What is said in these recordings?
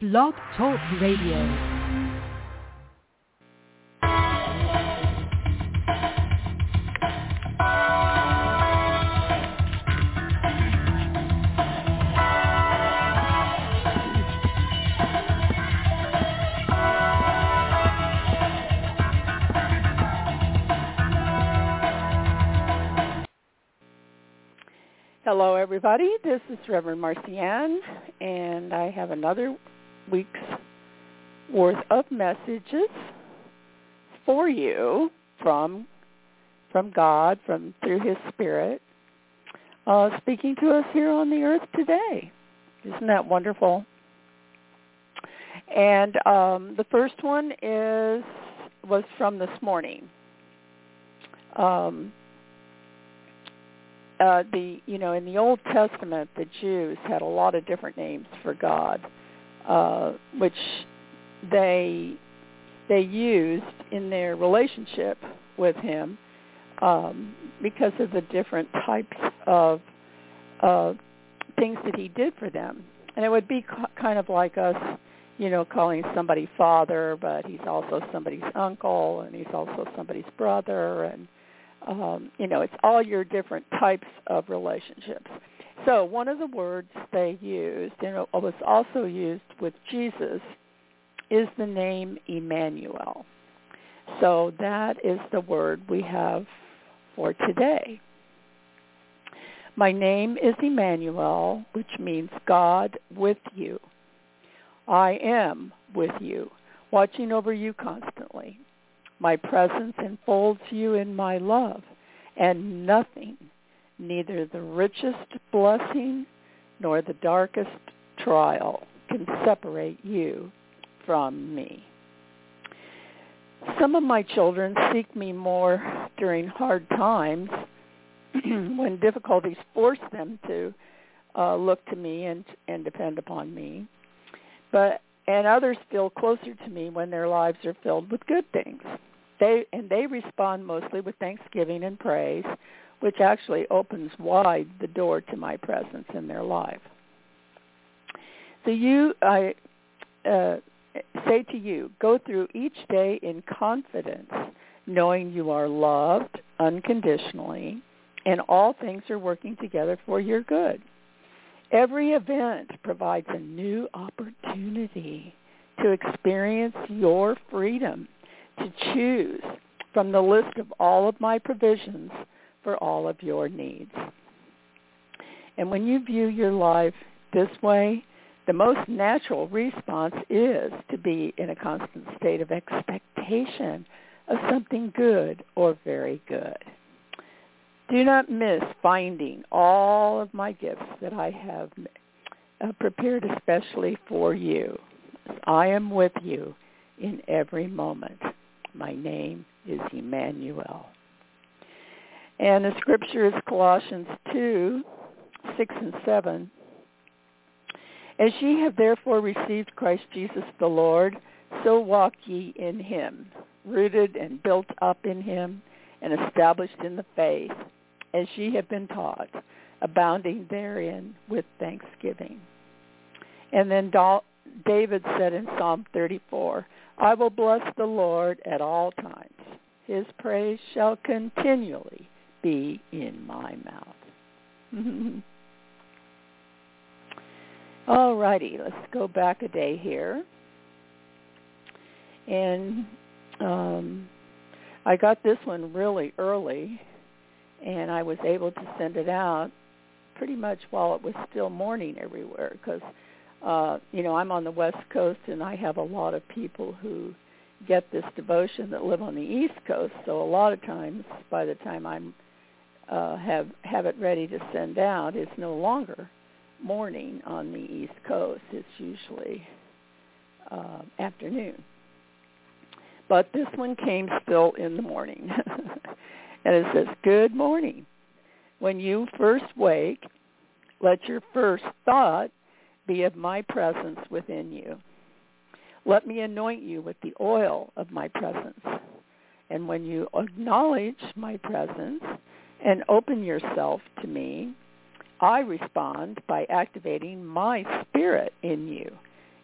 Blog Talk Radio. Hello, everybody. This is Reverend Marcianne, and I have another week's worth of messages for you from from God, from through His Spirit, uh, speaking to us here on the earth today. Isn't that wonderful? And um, the first one is was from this morning. Um, uh, the you know in the Old Testament the Jews had a lot of different names for God, uh, which they they used in their relationship with Him um, because of the different types of uh, things that He did for them, and it would be kind of like us, you know, calling somebody father, but He's also somebody's uncle, and He's also somebody's brother, and um, you know, it's all your different types of relationships. So one of the words they used, and it was also used with Jesus, is the name Emmanuel. So that is the word we have for today. My name is Emmanuel, which means God with you. I am with you, watching over you constantly. My presence enfolds you in my love, and nothing, neither the richest blessing nor the darkest trial, can separate you from me. Some of my children seek me more during hard times when difficulties force them to uh, look to me and, and depend upon me. But and others feel closer to me when their lives are filled with good things. They and they respond mostly with thanksgiving and praise, which actually opens wide the door to my presence in their life. So you, I uh, say to you, go through each day in confidence, knowing you are loved unconditionally, and all things are working together for your good. Every event provides a new opportunity to experience your freedom to choose from the list of all of my provisions for all of your needs. And when you view your life this way, the most natural response is to be in a constant state of expectation of something good or very good. Do not miss finding all of my gifts that I have uh, prepared especially for you. I am with you in every moment. My name is Emmanuel. And the scripture is Colossians 2, 6 and 7. As ye have therefore received Christ Jesus the Lord, so walk ye in him, rooted and built up in him, and established in the faith, as ye have been taught, abounding therein with thanksgiving. And then David said in Psalm 34, I will bless the Lord at all times. His praise shall continually be in my mouth. all righty, let's go back a day here. And um, I got this one really early, and I was able to send it out pretty much while it was still morning everywhere because uh, you know, I'm on the West Coast and I have a lot of people who get this devotion that live on the East Coast. So a lot of times by the time I'm uh, have have it ready to send out, it's no longer morning on the East Coast. It's usually uh, afternoon. But this one came still in the morning. and it says, Good morning. When you first wake, let your first thought be of my presence within you. Let me anoint you with the oil of my presence. And when you acknowledge my presence and open yourself to me, I respond by activating my spirit in you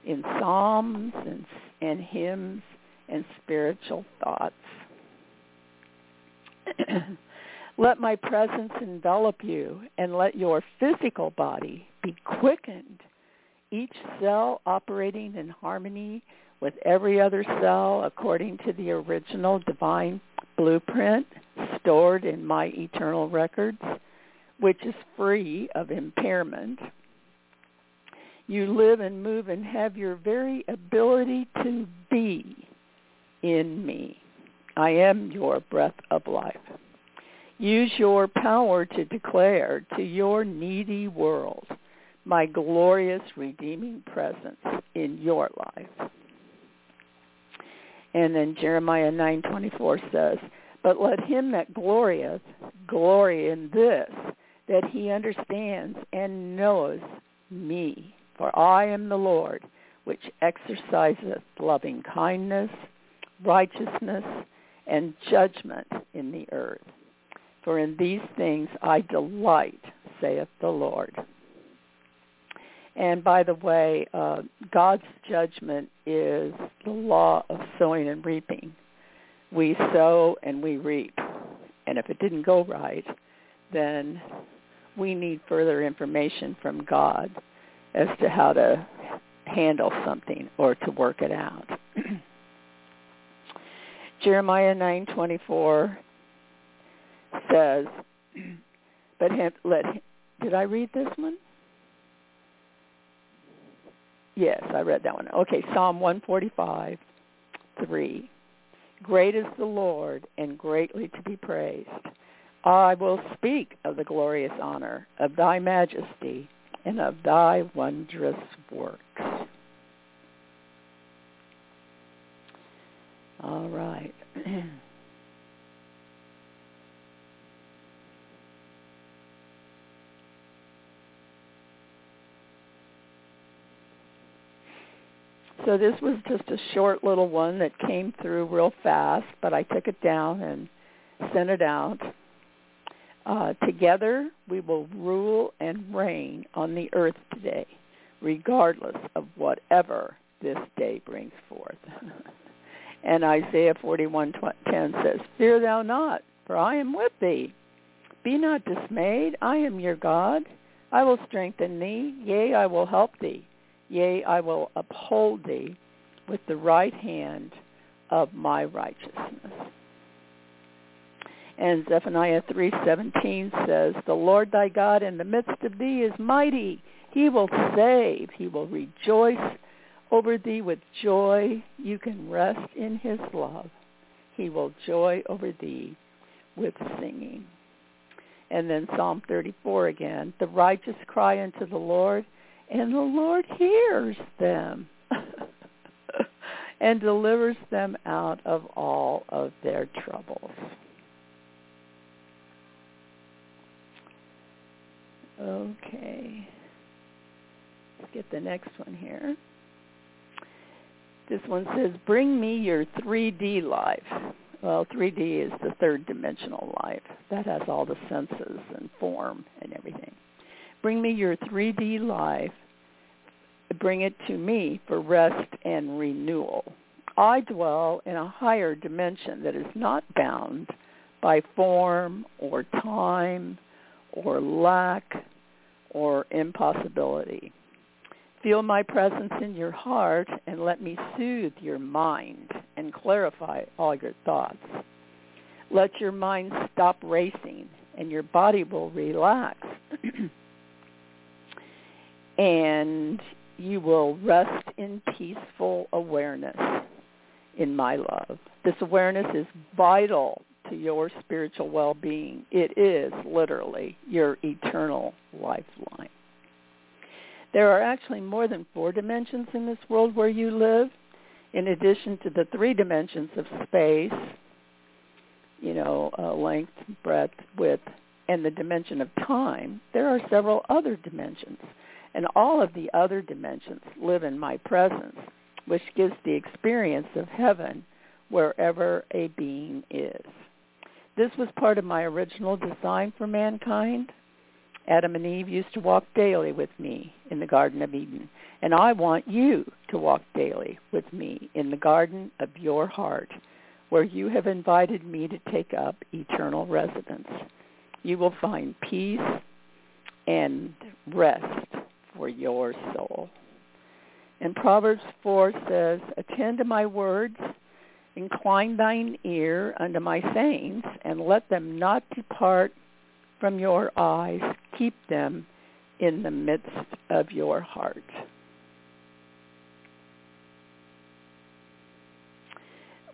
in psalms and, and hymns and spiritual thoughts. let my presence envelop you and let your physical body be quickened, each cell operating in harmony with every other cell according to the original divine blueprint stored in my eternal records, which is free of impairment. You live and move and have your very ability to be in me. I am your breath of life. Use your power to declare to your needy world my glorious redeeming presence in your life. And then Jeremiah 9:24 says, "But let him that glorieth glory in this, that he understands and knows me, for I am the Lord, which exerciseth loving kindness, righteousness, and judgment in the earth. For in these things I delight, saith the Lord. And by the way, uh, God's judgment is the law of sowing and reaping. We sow and we reap. And if it didn't go right, then we need further information from God as to how to handle something or to work it out. Jeremiah 9:24 says, "But let did I read this one? Yes, I read that one. Okay, Psalm 145, 3. Great is the Lord and greatly to be praised. I will speak of the glorious honor of thy majesty and of thy wondrous works. All right. So this was just a short little one that came through real fast, but I took it down and sent it out. Uh, together we will rule and reign on the earth today, regardless of whatever this day brings forth. and Isaiah 41:10 says, "Fear thou not, for I am with thee. Be not dismayed, I am your God. I will strengthen thee, yea, I will help thee." Yea, I will uphold thee with the right hand of my righteousness. And Zephaniah 3:17 says, "The Lord thy God in the midst of thee is mighty; he will save; he will rejoice over thee with joy. You can rest in his love. He will joy over thee with singing." And then Psalm 34 again, "The righteous cry unto the Lord, and the Lord hears them and delivers them out of all of their troubles. Okay. Let's get the next one here. This one says, bring me your 3D life. Well, 3D is the third dimensional life. That has all the senses and form and everything. Bring me your 3D life. Bring it to me for rest and renewal. I dwell in a higher dimension that is not bound by form or time or lack or impossibility. Feel my presence in your heart and let me soothe your mind and clarify all your thoughts. Let your mind stop racing and your body will relax. and you will rest in peaceful awareness in my love. This awareness is vital to your spiritual well-being. It is literally your eternal lifeline. There are actually more than four dimensions in this world where you live, in addition to the three dimensions of space, you know, uh, length, breadth, width, and the dimension of time. There are several other dimensions and all of the other dimensions live in my presence, which gives the experience of heaven wherever a being is. This was part of my original design for mankind. Adam and Eve used to walk daily with me in the Garden of Eden, and I want you to walk daily with me in the garden of your heart, where you have invited me to take up eternal residence. You will find peace and rest for your soul. And Proverbs 4 says, Attend to my words, incline thine ear unto my sayings, and let them not depart from your eyes. Keep them in the midst of your heart.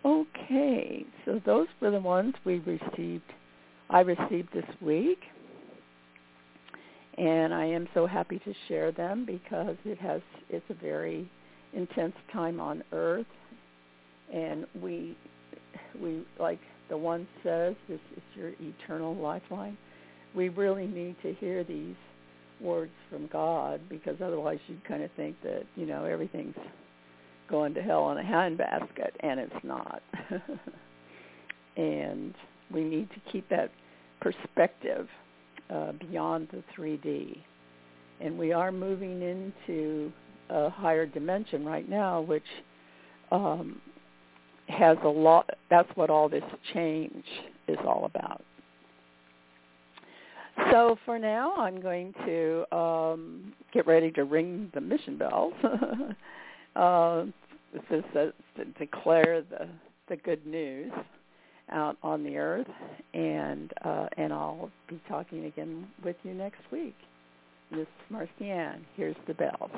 Okay, so those were the ones we received, I received this week. And I am so happy to share them because it has, it's a very intense time on earth. And we, we, like the one says, this is your eternal lifeline. We really need to hear these words from God because otherwise you'd kind of think that, you know, everything's going to hell in a handbasket and it's not. and we need to keep that perspective uh, beyond the 3D. And we are moving into a higher dimension right now, which um, has a lot, that's what all this change is all about. So for now, I'm going to um, get ready to ring the mission bells uh, to, to declare the, the good news out on the earth, and uh, and I'll be talking again with you next week. This is Marcianne. Here's the bells.